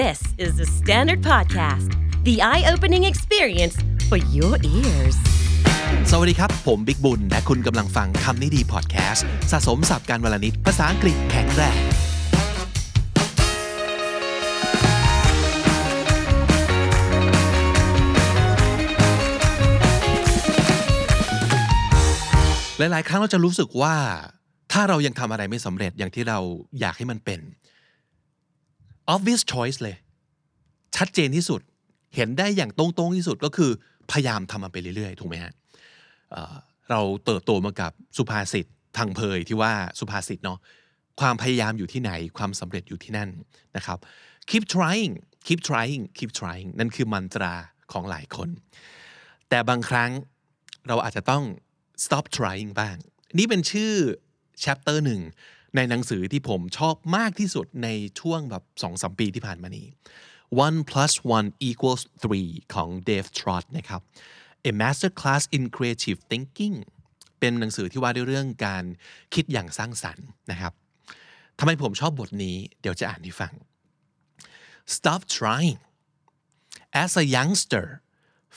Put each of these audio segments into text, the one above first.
This is the Standard Podcast, the eye opening experience for your ears. สวัสดีครับ ผมบิ๊กบุญ และคุณกำลังฟังคำนี้ดีพอดแคสต์สะสมสับการวลนิดภาษาอังกฤษแข็งแรงหลาย ๆ ครั้งเราจะรู้สึกว่า ถ้าเรายังทำอะไรไม่สำเร็จอย่างที่เราอยากให้มันเป็น obvious choice เลย ชัดเจนที่สุดเห็นได้อย่างตรงๆที่สุดก็คือ พยายามทำมันไปเรื่อยๆ ถูกไหมฮะเราเติบโตมากับสุภาษิตทางเพยที่ว่าสุภาษิตเนาะความพยายามอยู่ที่ไหนความสำเร็จอยู่ที่นั่นนะครับ keep trying keep trying keep trying นั่นคือมันตราของหลายคน แต่บางครั้งเราอาจจะต้อง stop trying บ้าง นี่เป็นชื่อ chapter หนึ่ง ในหนังสือที่ผมชอบมากที่สุดในช่วงแบบสองสมปีที่ผ่านมานี้ one plus one equals three ของ Dave Trott นะครับ A Master Class in Creative Thinking เป็นหนังสือที่ว่าด้วยเรื่องการคิดอย่างสร้างสรรค์นะครับทำไมผมชอบบทนี้เดี๋ยวจะอ่านให้ฟัง Stop trying As a youngster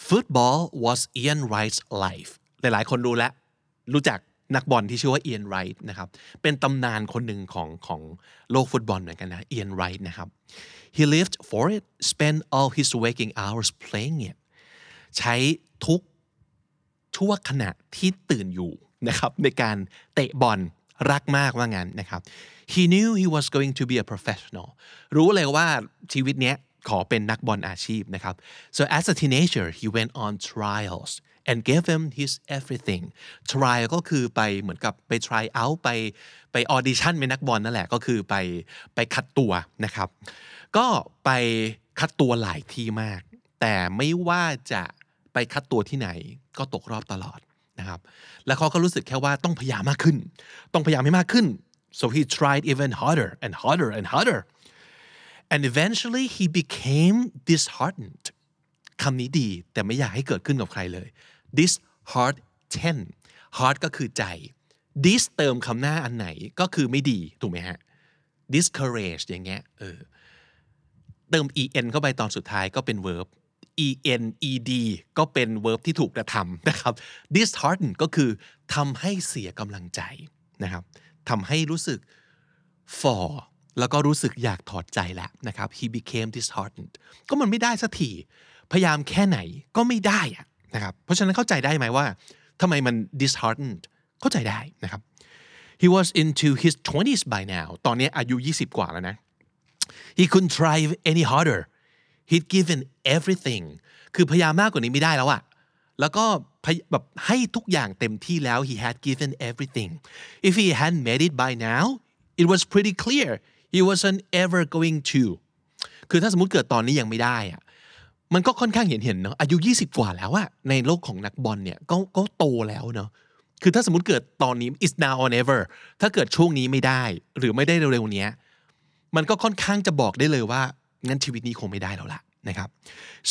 football was Ian Wright's life หลายๆ คนรู้แล้ว รู้จัก นักบอลที่ชื่อว่าเอียนไรท์นะครับ เป็นตำนานคนหนึ่งของของโลกฟุตบอลเหมือนกันนะ เอียนไรท์นะครับ he lived for it spent all his waking hours playing it ใช้ทุกชั่วขณะที่ตื่นอยู่นะครับในการเตะบอลรักมากว่างั้นนะครับ he knew he was going to be a professional รู้เลยว่าชีวิตเนี้ยขอเป็นนักบอลอาชีพนะครับ so as a teenager he went on trials and gave him his everything trial ก็คือไปเหมือนกับไป try out ไปไป audition เป็นนักบอลนั่นแหละก็คือไปไปคัดตัวนะครับ ก็ไปคัดตัวหลายที่มาก แต่ไม่ว่าจะไปคัดตัวที่ไหนก็ตกรอบตลอดนะครับ แล้วเขาก็รู้สึกแค่ว่าต้องพยายามมากขึ้น ต้องพยายามให้มากขึ้น so he tried even harder and harder and harder and eventually he became disheartened คำนี้ดีแต่ไม่อยากให้เกิดขึ้นกับใครเลย disheartened heart ก็คือใจ dis เติมคำหน้าอันไหนก็คือไม่ดีถูกไหมฮะ discourage อย่างเงี้ยเออเติม en เข้าไปตอนสุดท้ายก็เป็น verb en ed ก็เป็น verb ที่ถูกกระทำนะครับ dishearten ก็คือทำให้เสียกำลังใจนะครับทำให้รู้สึก for แล้วก็รู้สึกอยากถอดใจแล้วนะครับ he became disheartened ก็มันไม่ได้สักที พยายามแค่ไหนก็ไม่ได้อะ นะครับเพราะฉะนั้นเข้าใจได้ไหมว่าทำไมมัน disheartened เข้าใจได้นะครับ he was into his 20s by now ตอนนี้อายุ 20 กว่าแล้วนะ he couldn't try any harder he'd given everything คือพยายามมากกว่านี้ไม่ได้แล้วอะแล้วก็แบบให้ทุกอย่างเต็มที่แล้ว he had given everything if he hadn't made it by now it was pretty clear he wasn't ever going to คือถ้าสมมติเกิดตอนนี้ยังไม่ได้อะ มันก็ค่อนข้างเห็นเห็นเนาะอายุ 20 กว่าแล้วอะในโลกของนักบอลเนี่ยก็ก็โตแล้วเนาะคือถ้าสมมติเกิดตอนนี้ is now or never ถ้าเกิดช่วงนี้ไม่ได้ หรือไม่ได้เร็วๆเนี้ยมันก็ค่อนข้างจะบอกได้เลยว่างั้นชีวิตนี้คงไม่ได้แล้วล่ะนะครับ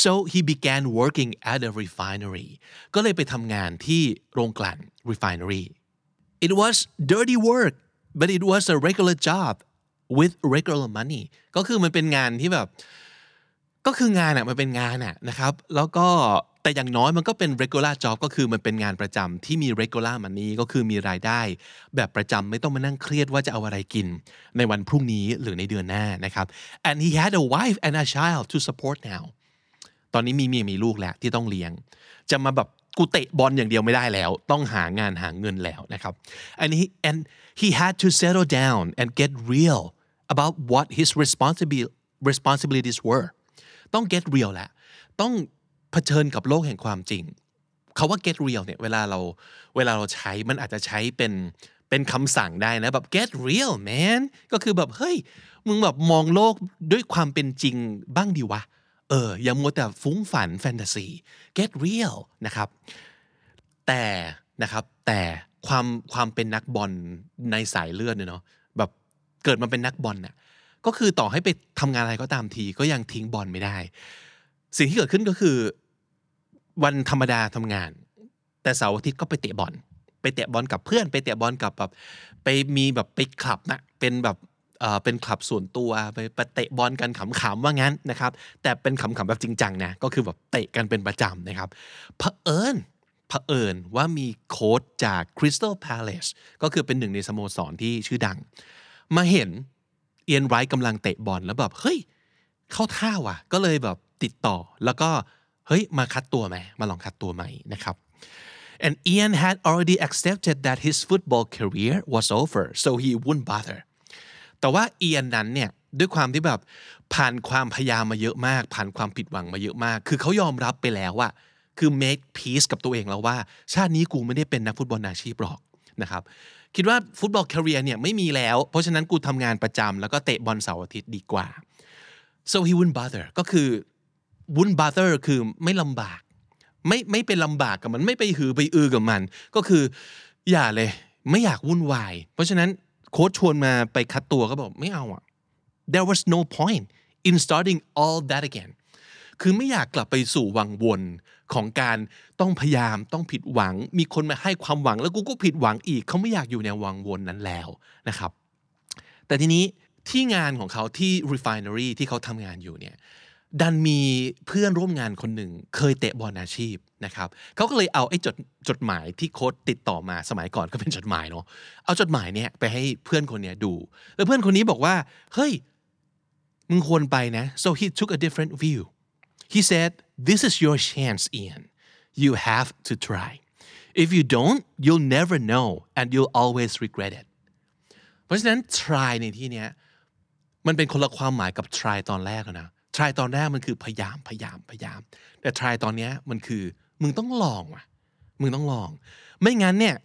so he began working at a refinery ก็เลยไปทำงานที่โรงกลั่น refinery it was dirty work but it was a regular job with regular money ก็คือมันเป็นงานที่แบบ ก็คืองานอะมันเป็นงานอะนะครับ แล้วก็แต่อย่างน้อยมันก็เป็น regular job ก็คือมันเป็นงานประจำที่มี regular money ก็คือมีรายได้ แบบประจำไม่ต้องมานั่งเครียดว่าจะเอาอะไรกิน ในวันพรุ่งนี้หรือในเดือนหน้านะครับ and he had a wife and a child to support now ตอนนี้มีเมียมีลูกแล้วที่ต้องเลี้ยง จะมาแบบกูเตะบอลอย่างเดียวไม่ได้แล้ว ต้องหางานหาเงินแล้วนะครับ and he and he had to settle down and get real about what his responsibility responsibilities were ต้อง get real แหละต้องเผชิญกับโลกแห่งความจริงเขาว่า get real เนี่ยเวลาเราเวลาเราใช้มันอาจจะใช้เป็นเป็นคำสั่งได้นะแบบ get real man ก็คือแบบเฮ้ยมึงแบบมองโลกด้วยความเป็นจริงบ้างดีวะเอออย่ามัวแต่ฟุ้งฝันแฟนตาซี get real นะครับ แต่นะครับแต่ความความเป็นนักบอลในสายเลือดเนี่ยเนาะแบบเกิดมาเป็นนักบอลน่ะ ก็คือต่อให้ไปทำงานอะไรก็ตามที ก็ยังทิ้งบอลไม่ได้ สิ่งที่เกิดขึ้นก็คือ วันธรรมดาทำงาน แต่เสาร์อาทิตย์ก็ไปเตะบอล ไปเตะบอลกับเพื่อน ไปเตะบอลกับแบบไปมีแบบไปคลับนะเป็นแบบเออเป็นคลับส่วนตัวไปไปเตะบอลกันขำๆว่างั้นนะครับ แต่เป็นขำๆแบบจริงจังนะก็คือแบบเตะกันเป็นประจำนะครับเผอิญเผอิญว่ามีโค้ชจาก Crystal Palace ก็คือเป็นหนึ่งในสโมสรที่ชื่อดัง มาเห็น เอียนไรท์กำลังเตะบอลแล้วแบบเฮ้ยเข้าท่าว่ะ ก็เลยแบบติดต่อแล้วก็เฮ้ยมาคัดตัวไหมมาลองคัดตัวไหมนะครับ and Ian had already accepted that his football career was over so he wouldn't bother แต่ว่าเอียนนั้นเนี่ยด้วยความที่แบบผ่านความพยายามมาเยอะมาก ผ่านความผิดหวังมาเยอะมาก คือเขายอมรับไปแล้วว่าคือ make peace กับตัวเองแล้วว่า ชาตินี้กูไม่ได้เป็นนักฟุตบอลอาชีพหรอกนะครับ คิดว่าฟุตบอล career เนี่ยไม่มีแล้ว เพราะฉะนั้นกูทำงานประจำแล้วก็เตะบอลเสาร์อาทิตย์ดีกว่า so he wouldn't bother ก็คือ wouldn't bother คือไม่ลำบาก ไม่ไม่ไปลำบากกับมันไม่ไปหือไปอือกับมัน ก็คืออย่าเลย ไม่อยากวุ่นวาย เพราะฉะนั้นโค้ชชวนมาไปคัดตัวก็บอกไม่เอาอะ there was no point in starting all that again คือไม่อยากกลับไปสู่วังวน ของการต้องพยายามต้องผิดหวัง มีคนมาให้ความหวังแล้วกูก็ผิดหวังอีกเขาไม่อยากอยู่ในวังวนนั้นแล้วนะครับ แต่ทีนี้ที่งานของเขาที่ refinery ที่เขาทำงานอยู่เนี่ยดันมีเพื่อนร่วมงานคนหนึ่งเคยเตะบอลอาชีพนะครับเขาก็เลยเอาไอ้จดจดหมายที่โค้ดติดต่อมาสมัยก่อนก็เป็นจดหมายเนาะเอาจดหมายเนี่ยไปให้เพื่อนคนเนี้ยดู แล้วเพื่อนคนนี้บอกว่าเฮ้ยมึงควรไปนะ so he took a different view he said this is your chance Ian you have to try if you don't you'll never know and you'll always regret it เพราะฉะนั้น try ในที่เนี้ยมันเป็นคนละความหมายกับ try ตอนแรกนะ try ตอนแรกมันคือพยายามพยายามพยายาม แต่ try ตอนเนี้ยมันคือมึงต้องลองว่ะมึงต้องลอง ไม่งั้นเนี่ย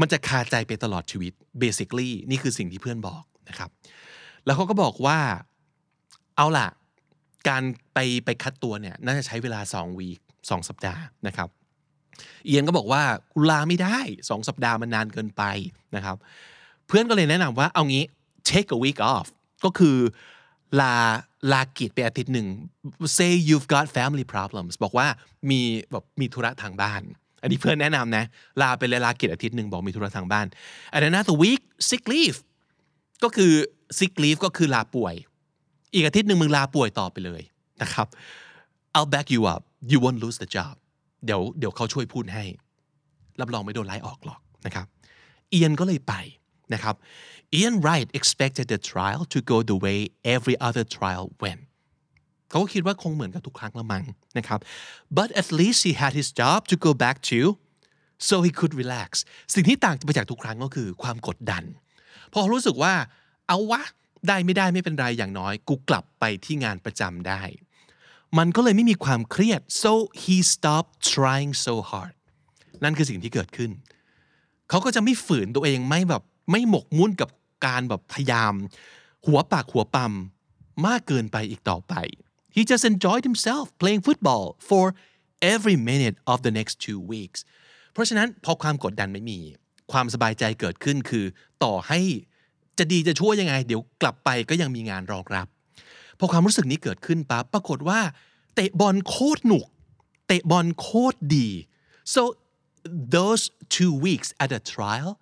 มันจะคาใจไปตลอดชีวิต basically นี่คือสิ่งที่เพื่อนบอกนะครับ แล้วเขาก็บอกว่า เอาล่ะ การไปไปคัดตัวเนี่ยน่าจะใช้เวลา2วีคสองสัปดาห์นะครับเอียนก็บอกว่ากูลาไม่ได้สองสัปดาห์มันนานเกินไปนะครับ เพื่อนก็เลยแนะนำว่าเอางี้ take a week off ก็คือลาลากิจไปอาทิตย์หนึ่ง say you've got family problems บอกว่ามีแบบมีธุระทางบ้าน อันนี้เพื่อนแนะนำนะ ลาไปเลยลากิจอาทิตย์หนึ่งบอกมีธุระทางบ้าน another week sick leave ก็คือ sick leave ก็คือลาป่วย อีกอาทิตย์หนึ่งมึงลาป่วยต่อไปเลยนะครับ I'll back you up you won't lose the job เดี๋ยวเดี๋ยวเขาช่วยพูดให้ รับรองไม่โดนไล่ออกหรอกนะครับเอียนก็เลยไปนะครับ Ian Wright expected the trial to go the way every other trial went เขาก็คิดว่าคงเหมือนกับทุกครั้งละมั้งนะครับ but at least he had his job to go back to so he could relax สิ่งที่ต่างไปจากทุกครั้งก็คือความกดดัน พอรู้สึกว่าเอาวะ ได้ไม่ได้ไม่เป็นไรอย่างน้อย กูกลับไปที่งานประจำได้ มันก็เลยไม่มีความเครียด so he stopped trying so hard นั่นคือสิ่งที่เกิดขึ้น เขาก็จะไม่ฝืนตัวเองไม่แบบไม่หมกมุ่นกับการแบบพยายาม หัวปากหัวปั๊มมากเกินไปอีกต่อไป he just enjoyed himself playing football for every minute of the next two weeks เพราะฉะนั้นพอความกดดันไม่มี ความสบายใจเกิดขึ้นคือ ต่อให้ จะดีจะชั่วยังไง เดี๋ยวกลับไปก็ยังมีงานรองรับพอความรู้สึกนี้เกิดขึ้นปั๊บปรากฏว่า เตะบอลโคตรหนุก เตะบอลโคตรดี so those two weeks at a trial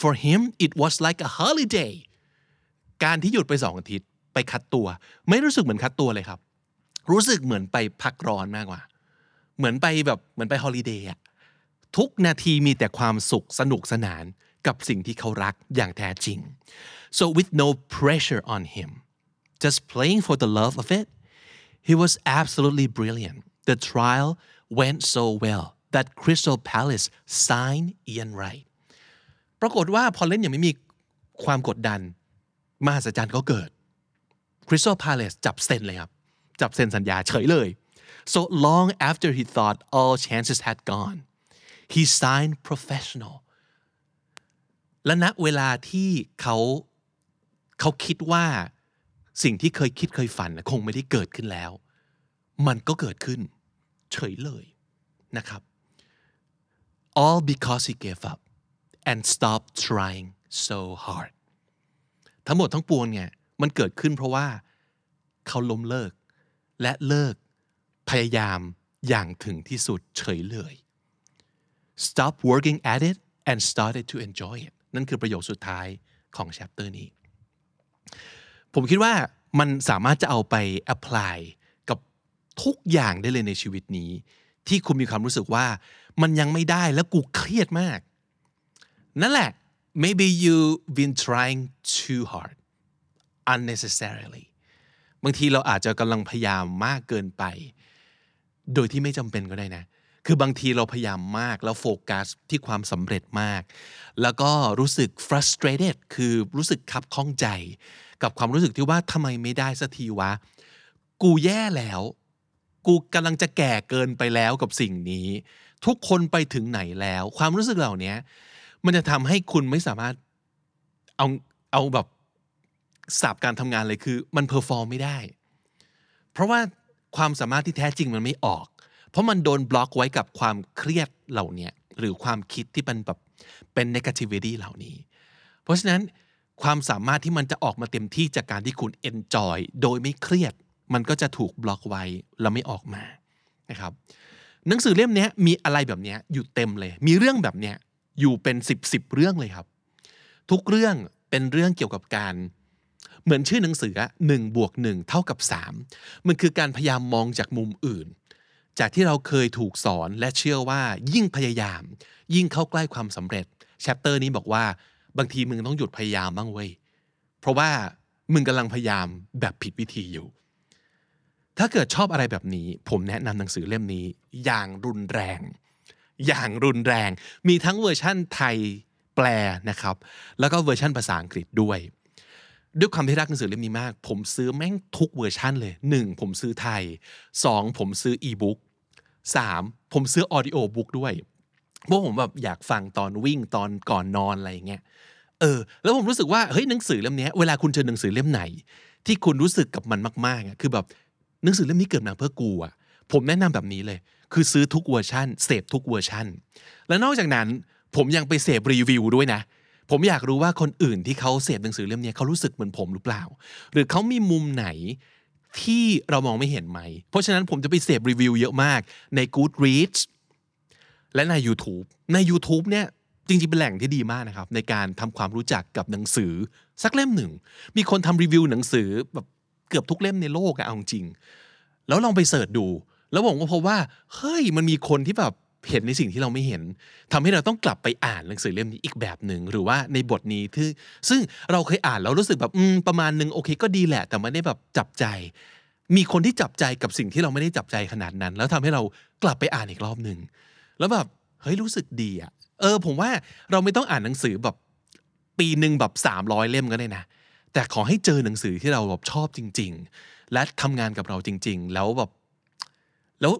for him it was like a holiday การที่หยุดไปสองอาทิตย์ไปคัดตัว ไม่รู้สึกเหมือนคัดตัวเลยครับ รู้สึกเหมือนไปพักร้อนมากกว่า เหมือนไปแบบเหมือนไปฮอลิเดย์ทุกนาทีมีแต่ความสุขสนุกสนาน กับสิ่งที่เขารักอย่างแท้จริง so with no pressure on him just playing for the love of it he was absolutely brilliant the trial went so well that Crystal Palace signed Ian Wright ปรากฏว่าพอเล่นอย่างไม่มีความกดดัน มหัศจรรย์ก็เกิด Crystal Palace จับเซ็นเลยครับ จับเซ็นสัญญาเฉยเลย so long after he thought all chances had gone he signed professional และณเวลาที่เขาเขาคิดว่าสิ่งที่เคยคิดเคยฝันคงไม่ได้เกิดขึ้นแล้ว มันก็เกิดขึ้น เฉยเลยนะครับ all because he gave up and stopped trying so hard ทั้งหมดทั้งปวงเนี่ยมันเกิดขึ้นเพราะว่าเขาล้มเลิก และเลิกพยายามอย่างถึงที่สุดเฉยเลย stop working at it and started to enjoy it นั่นคือประโยคสุดท้ายของ chapter นี้ ผมคิดว่ามันสามารถจะเอาไป apply กับทุกอย่างได้เลยในชีวิตนี้ ที่คุณมีความรู้สึกว่ามันยังไม่ได้แล้วกูเครียดมาก นั่นแหละ maybe you been trying too hard unnecessarily บางทีเราอาจจะกำลังพยายามมากเกินไป โดยที่ไม่จำเป็นก็ได้นะ คือบางทีเราพยายามมากแล้วโฟกัสที่ความสำเร็จมาก แล้วก็รู้สึก frustrated คือรู้สึกคับข้องใจ กับความรู้สึกที่ว่าทำไมไม่ได้สักทีวะ กูแย่แล้ว กูกำลังจะแก่เกินไปแล้วกับสิ่งนี้ ทุกคนไปถึงไหนแล้ว ความรู้สึกเหล่านี้มันจะทำให้คุณไม่สามารถเอาเอาแบบศัพท์การทำงานเลยคือ มัน perform ไม่ได้ เพราะว่าความสามารถที่แท้จริงมันไม่ออก เพราะมันโดนบล็อกไว้กับความเครียดเหล่านี้หรือความคิดที่มันแบบเป็น negativity เหล่านี้ เพราะฉะนั้นความสามารถที่มันจะออกมาเต็มที่จากการที่คุณ enjoy โดยไม่เครียด มันก็จะถูกบล็อกไว้แล้วไม่ออกมานะครับหนังสือเล่มนี้มีอะไรแบบนี้อยู่เต็มเลย มีเรื่องแบบนี้อยู่เป็นสิบสิบเรื่องเลยครับ ทุกเรื่องเป็นเรื่องเกี่ยวกับการเหมือนชื่อหนังสือหนึ่งบวกหนึ่งเท่ากับสามมันคือการพยายามมองจากมุมอื่น จากที่เราเคยถูกสอนและเชื่อว่ายิ่งพยายาม ยิ่งเข้าใกล้ความสำเร็จ chapter นี้บอกว่าบางทีมึงต้องหยุดพยายามบ้างเว้ยเพราะว่ามึงกำลังพยายามแบบผิดวิธีอยู่ ถ้าเกิดชอบอะไรแบบนี้ ผมแนะนำหนังสือเล่มนี้ อย่างรุนแรง อย่างรุนแรง มีทั้งเวอร์ชั่นไทยแปลนะครับ แล้วก็เวอร์ชั่นภาษาอังกฤษด้วย ด้วยความที่รักหนังสือเล่มนี้มาก ผมซื้อแม่งทุกเวอร์ชันเลย 1. ผมซื้อไทย 2. ผมซื้ออีบุ๊ก 3. ผมซื้อ audiobook ด้วยเพราะผมแบบอยากฟังตอนวิ่งตอนก่อนนอนอะไรอย่างเงี้ยเออ แล้วผมรู้สึกว่าเฮ้ยหนังสือเล่มนี้เวลาคุณเจอหนังสือเล่มไหน ที่คุณรู้สึกกับมันมากๆอะคือแบบหนังสือเล่มนี้เกิดมาเพื่อกูอะผมแนะนำแบบนี้เลย คือซื้อทุกเวอร์ชันเสพทุกเวอร์ชันและนอกจากนั้นผมยังไปเสพรีวิวด้วยนะ ผมอยากรู้ว่าคนอื่นที่เขาเสพหนังสือเล่มนี้เขารู้สึกเหมือนผมหรือเปล่า หรือเขามีมุมไหน ที่เรามองไม่เห็นไหม เพราะฉะนั้นผมจะไปเสพรีวิวเยอะมากใน Goodreads และใน YouTube ใน YouTube เนี่ยจริงๆ เป็นแหล่งที่ดีมากนะครับ ในการทำความรู้จักกับหนังสือสักเล่มหนึ่ง มีคนทำรีวิวหนังสือแบบเกือบทุกเล่มในโลกอะเอาจริง แล้วลองไปเสิร์ชดู แล้วผมก็พบว่า เฮ้ยมันมีคนที่แบบ เห็นในสิ่งที่เราไม่เห็นทำให้เราต้องกลับไปอ่านหนังสือเล่มนี้อีกแบบหนึ่งหรือว่าในบทนี้ที่ซึ่งเราเคยอ่านแล้วรู้สึกแบบอืมประมาณนึงโอเค ก็ดีแหละ แต่ไม่ได้แบบจับใจ มีคนที่จับใจกับสิ่งที่เราไม่ได้จับใจขนาดนั้น แล้วทำให้เรากลับไปอ่านอีกรอบหนึ่งแล้วแบบเฮ้ยรู้สึกดีอะเออ ผมว่าเราไม่ต้องอ่านหนังสือแบบปีหนึ่งแบบสามร้อยเล่มก็ได้นะแต่ขอให้เจอหนังสือที่เราแบบชอบจริง ๆ และทำงานกับเราจริง ๆ แล้วแบบแล้ว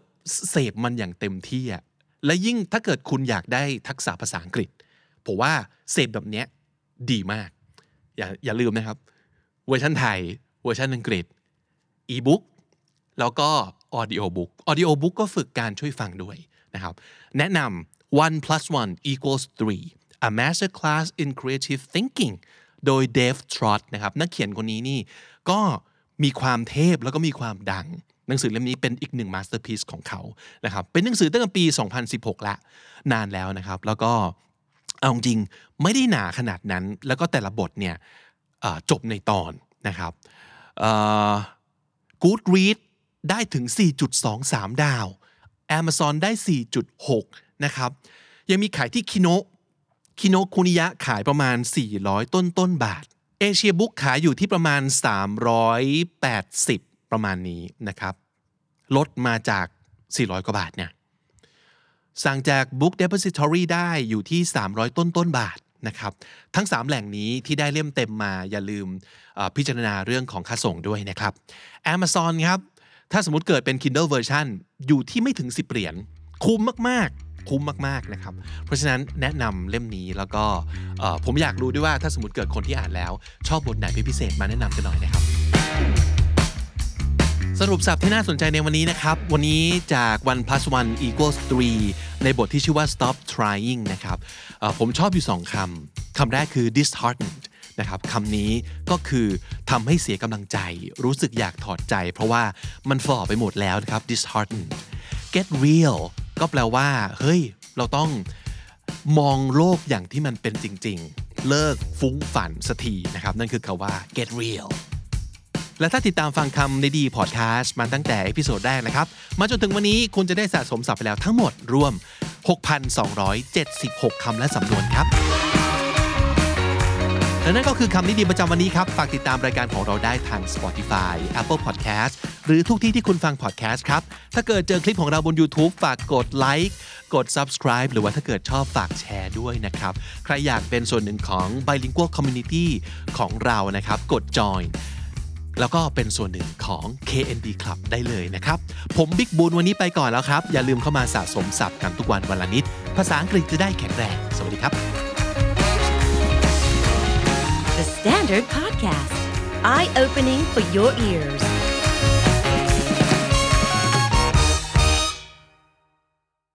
เสพมันอย่างเต็มที่อะ และยิ่งถ้าเกิดคุณอยากได้ทักษะภาษาอังกฤษ ผมว่าเสพแบบเนี้ยดีมาก อย่าอย่าลืมนะครับ เวอร์ชันไทย เวอร์ชันอังกฤษ อีบุ๊กแล้วก็ audiobook audiobook ก็ฝึกการช่วยฟังด้วยนะครับแนะนำ one plus one equals three a master class in creative thinking โดย Dave Trott นะครับนักเขียนคนนี้นี่ก็มีความเทพแล้วก็มีความดัง หนังสือเล่มนี้เป็นอีกหนึ่ง masterpiece ของเขานะครับเป็นหนังสือตั้งแต่ปี 2016 ละนานแล้วนะครับ แล้วก็เอาจริงไม่ได้หนาขนาดนั้น แล้วก็แต่ละบทเนี่ยจบในตอนนะครับ Goodread ได้ถึง 4.23 ดาว Amazon ได้ 4.6 นะครับ ยังมีขายที่คิโนคิโนคุนิยะขายประมาณ 400 ต้นต้นบาท เอเชียบุ๊กขายอยู่ที่ประมาณ 380 ประมาณนี้นะครับลดมาจาก 400 กว่าบาทเนี่ยสั่งจาก Book Depository ได้อยู่ที่ 300 ต้นต้นบาทนะครับทั้ง 3 แหล่งนี้ที่ได้เล่มเต็มมาอย่าลืมพิจารณาเรื่องของค่าส่งด้วยนะครับ Amazon ครับ ถ้าสมมติเกิดเป็น Kindle version อยู่ที่ไม่ถึง 10 เหรียญคุ้มมากๆ คุ้มมากๆนะครับ เพราะฉะนั้นแนะนำเล่มนี้แล้วก็ผมอยากรู้ด้วยว่าถ้าสมมติเกิดคนที่อ่านแล้ว ชอบบทไหนเป็นพิเศษมาแนะนำกันหน่อยนะครับ สรุปสับที่น่าสนใจในวันนี้นะครับ วันนี้จาก one plus one equals three ในบทที่ชื่อว่า stop trying นะครับผมชอบอยู่สองคำคำแรกคือ disheartened นะครับคำนี้ก็คือทำให้เสียกำลังใจ รู้สึกอยากถอดใจ เพราะว่ามันฝ่อไปหมดแล้วนะครับ disheartened get real ก็แปลว่า เฮ้ย เราต้องมองโลกอย่างที่มันเป็นจริง ๆ เลิกฟุ้งฝันสักทีนะครับ นั่นคือคำว่า get real และถ้าติดตามฟังคำนี้ดีพอดแคสต์มาตั้งแต่ episode แรกนะครับ มาจนถึงวันนี้คุณจะได้สะสมศัพท์ไปแล้วทั้งหมดรวม 6,276 คำและสำนวนครับและนั่นก็คือคำนี้ดีประจำวันนี้ครับ ฝากติดตามรายการของเราได้ทาง Spotify Apple Podcast หรือทุกที่ที่คุณฟัง podcast ครับ ถ้าเกิดเจอคลิปของเราบน YouTube ฝากกดไลค์กด subscribe หรือว่าถ้าเกิดชอบฝากแชร์ด้วยนะครับ ใครอยากเป็นส่วนหนึ่งของ bilingual community ของเรานะครับ กด join แล้วก็เป็นส่วนหนึ่งของ KND Club ได้เลยนะครับ ผมบิ๊กบูลวันนี้ไปก่อนแล้วครับ อย่าลืมเข้ามาสะสมศัพท์กันทุกวันวันละนิด ภาษาอังกฤษจะได้แข็งแรง สวัสดีครับ The Standard Podcast, eye opening for your ears.